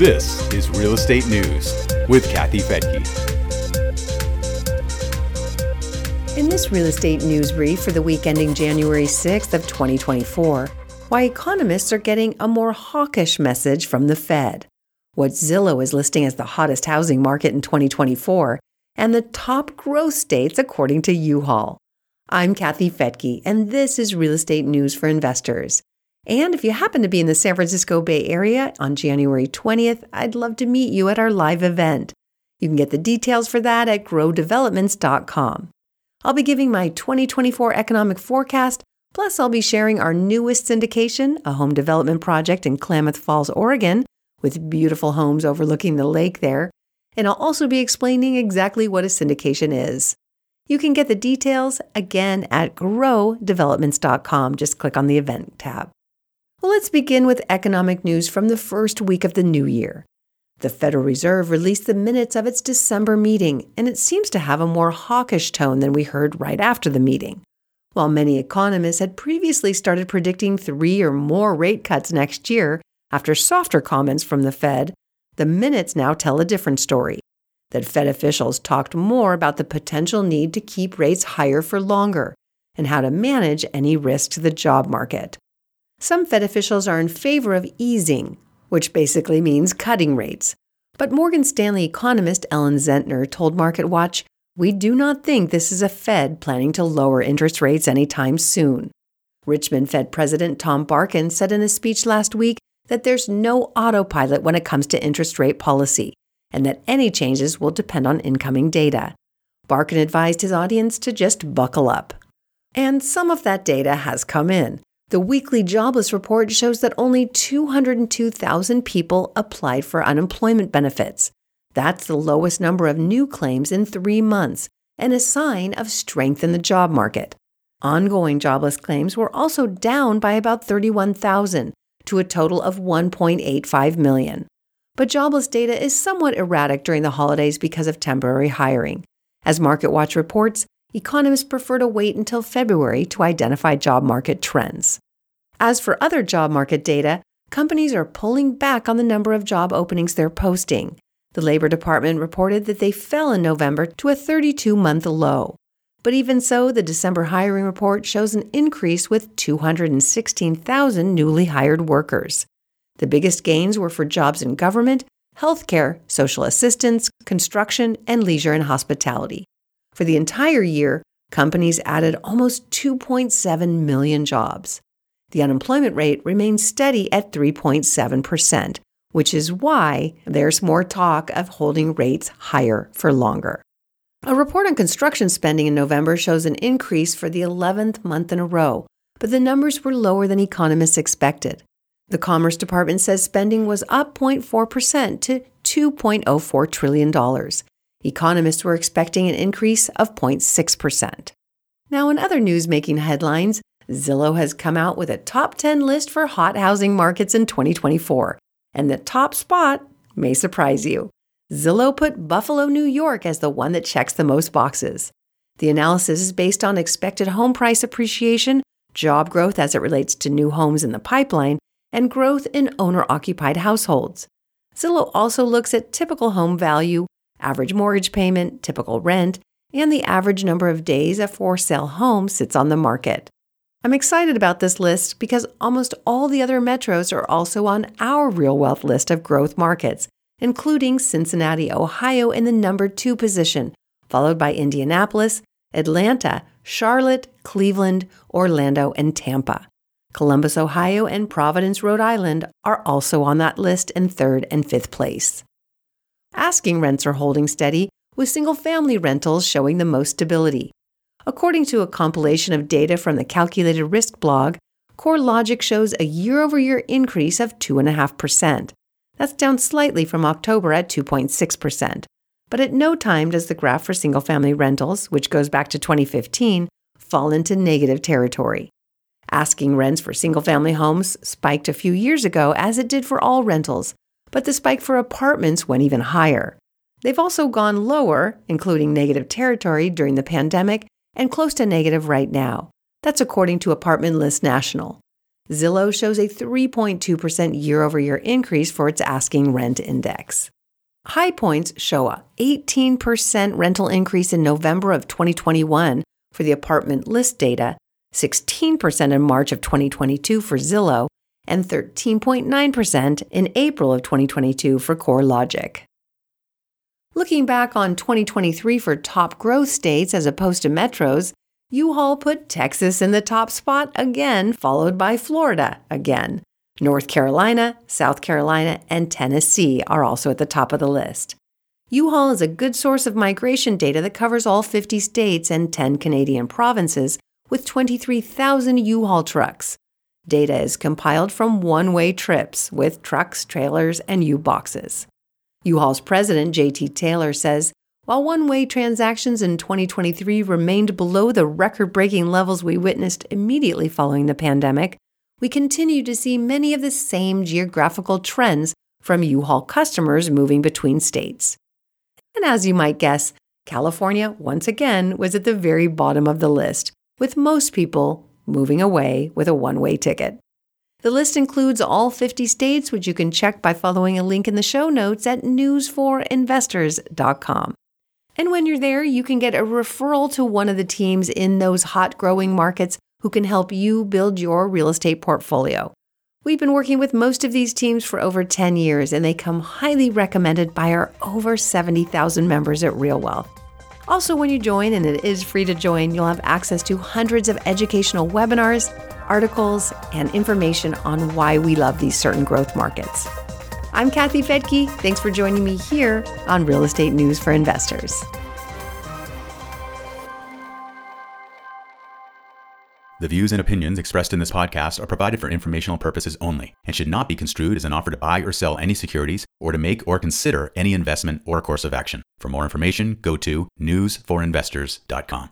This is Real Estate News with Kathy Fettke. In this real estate news brief for the week ending January 6th of 2024, why economists are getting a more hawkish message from the Fed, what Zillow is listing as the hottest housing market in 2024, and the top growth states according to U-Haul. I'm Kathy Fettke, and this is Real Estate News for Investors. And if you happen to be in the San Francisco Bay Area on January 20th, I'd love to meet you at our live event. You can get the details for that at growdevelopments.com. I'll be giving my 2024 economic forecast, plus, I'll be sharing our newest syndication, a home development project in Klamath Falls, Oregon, with beautiful homes overlooking the lake there. And I'll also be explaining exactly what a syndication is. You can get the details again at growdevelopments.com. Just click on the event tab. Well, let's begin with economic news from the first week of the new year. The Federal Reserve released the minutes of its December meeting, and it seems to have a more hawkish tone than we heard right after the meeting. While many economists had previously started predicting three or more rate cuts next year after softer comments from the Fed, the minutes now tell a different story. That Fed officials talked more about the potential need to keep rates higher for longer and how to manage any risk to the job market. Some Fed officials are in favor of easing, which basically means cutting rates. But Morgan Stanley economist Ellen Zentner told MarketWatch, We do not think this is a Fed planning to lower interest rates anytime soon. Richmond Fed President Tom Barkin said in a speech last week that there's no autopilot when it comes to interest rate policy, and that any changes will depend on incoming data. Barkin advised his audience to just buckle up. And some of that data has come in. The weekly jobless report shows that only 202,000 people applied for unemployment benefits. That's the lowest number of new claims in three months and a sign of strength in the job market. Ongoing jobless claims were also down by about 31,000 to a total of 1.85 million. But jobless data is somewhat erratic during the holidays because of temporary hiring. As MarketWatch reports, economists prefer to wait until February to identify job market trends. As for other job market data, companies are pulling back on the number of job openings they're posting. The Labor Department reported that they fell in November to a 32 month low. But even so, the December hiring report shows an increase with 216,000 newly hired workers. The biggest gains were for jobs in government, healthcare, social assistance, construction, and leisure and hospitality. For the entire year, companies added almost 2.7 million jobs. The unemployment rate remains steady at 3.7%, which is why there's more talk of holding rates higher for longer. A report on construction spending in November shows an increase for the 11th month in a row, but the numbers were lower than economists expected. The Commerce Department says spending was up 0.4% to $2.04 trillion. Economists were expecting an increase of 0.6%. Now, in other news making headlines, Zillow has come out with a top 10 list for hot housing markets in 2024. And the top spot may surprise you. Zillow put Buffalo, New York as the one that checks the most boxes. The analysis is based on expected home price appreciation, job growth as it relates to new homes in the pipeline, and growth in owner occupied households. Zillow also looks at typical home value, average mortgage payment, typical rent, and the average number of days a for sale home sits on the market. I'm excited about this list because almost all the other metros are also on our Real Wealth list of growth markets, including Cincinnati, Ohio in the number two position, followed by Indianapolis, Atlanta, Charlotte, Cleveland, Orlando, and Tampa. Columbus, Ohio, and Providence, Rhode Island are also on that list in third and fifth place. Asking rents are holding steady, with single family rentals showing the most stability. According to a compilation of data from the Calculated Risk blog, CoreLogic shows a year over year increase of 2.5%. That's down slightly from October at 2.6%. But at no time does the graph for single family rentals, which goes back to 2015, fall into negative territory. Asking rents for single family homes spiked a few years ago, as it did for all rentals, but the spike for apartments went even higher. They've also gone lower, including negative territory during the pandemic and close to negative right now. That's according to Apartment List National. Zillow shows a 3.2% year over year increase for its asking rent index. High Points show a 18% rental increase in November of 2021 for the apartment list data, 16% in March of 2022 for Zillow, and 13.9% in April of 2022 for CoreLogic. Looking back on 2023 for top growth states as opposed to metros, U-Haul put Texas in the top spot again, followed by Florida again. North Carolina, South Carolina, and Tennessee are also at the top of the list. U-Haul is a good source of migration data that covers all 50 states and 10 Canadian provinces with 23,000 U-Haul trucks. Data is compiled from one-way trips with trucks, trailers, and U-boxes. U-Haul's president, JT Taylor, says while one way transactions in 2023 remained below the record breaking levels we witnessed immediately following the pandemic, we continue to see many of the same geographical trends from U Haul customers moving between states. And as you might guess, California once again was at the very bottom of the list, with most people moving away with a one way ticket. The list includes all 50 states, which you can check by following a link in the show notes at newsforinvestors.com. And when you're there, you can get a referral to one of the teams in those hot growing markets who can help you build your real estate portfolio. We've been working with most of these teams for over 10 years, and they come highly recommended by our over 70,000 members at Real Wealth. Also, when you join, and it is free to join, you'll have access to hundreds of educational webinars, articles, and information on why we love these certain growth markets. I'm Kathy Fettke. Thanks for joining me here on Real Estate News for Investors. The views and opinions expressed in this podcast are provided for informational purposes only and should not be construed as an offer to buy or sell any securities or to make or consider any investment or course of action. For more information, go to newsforinvestors.com.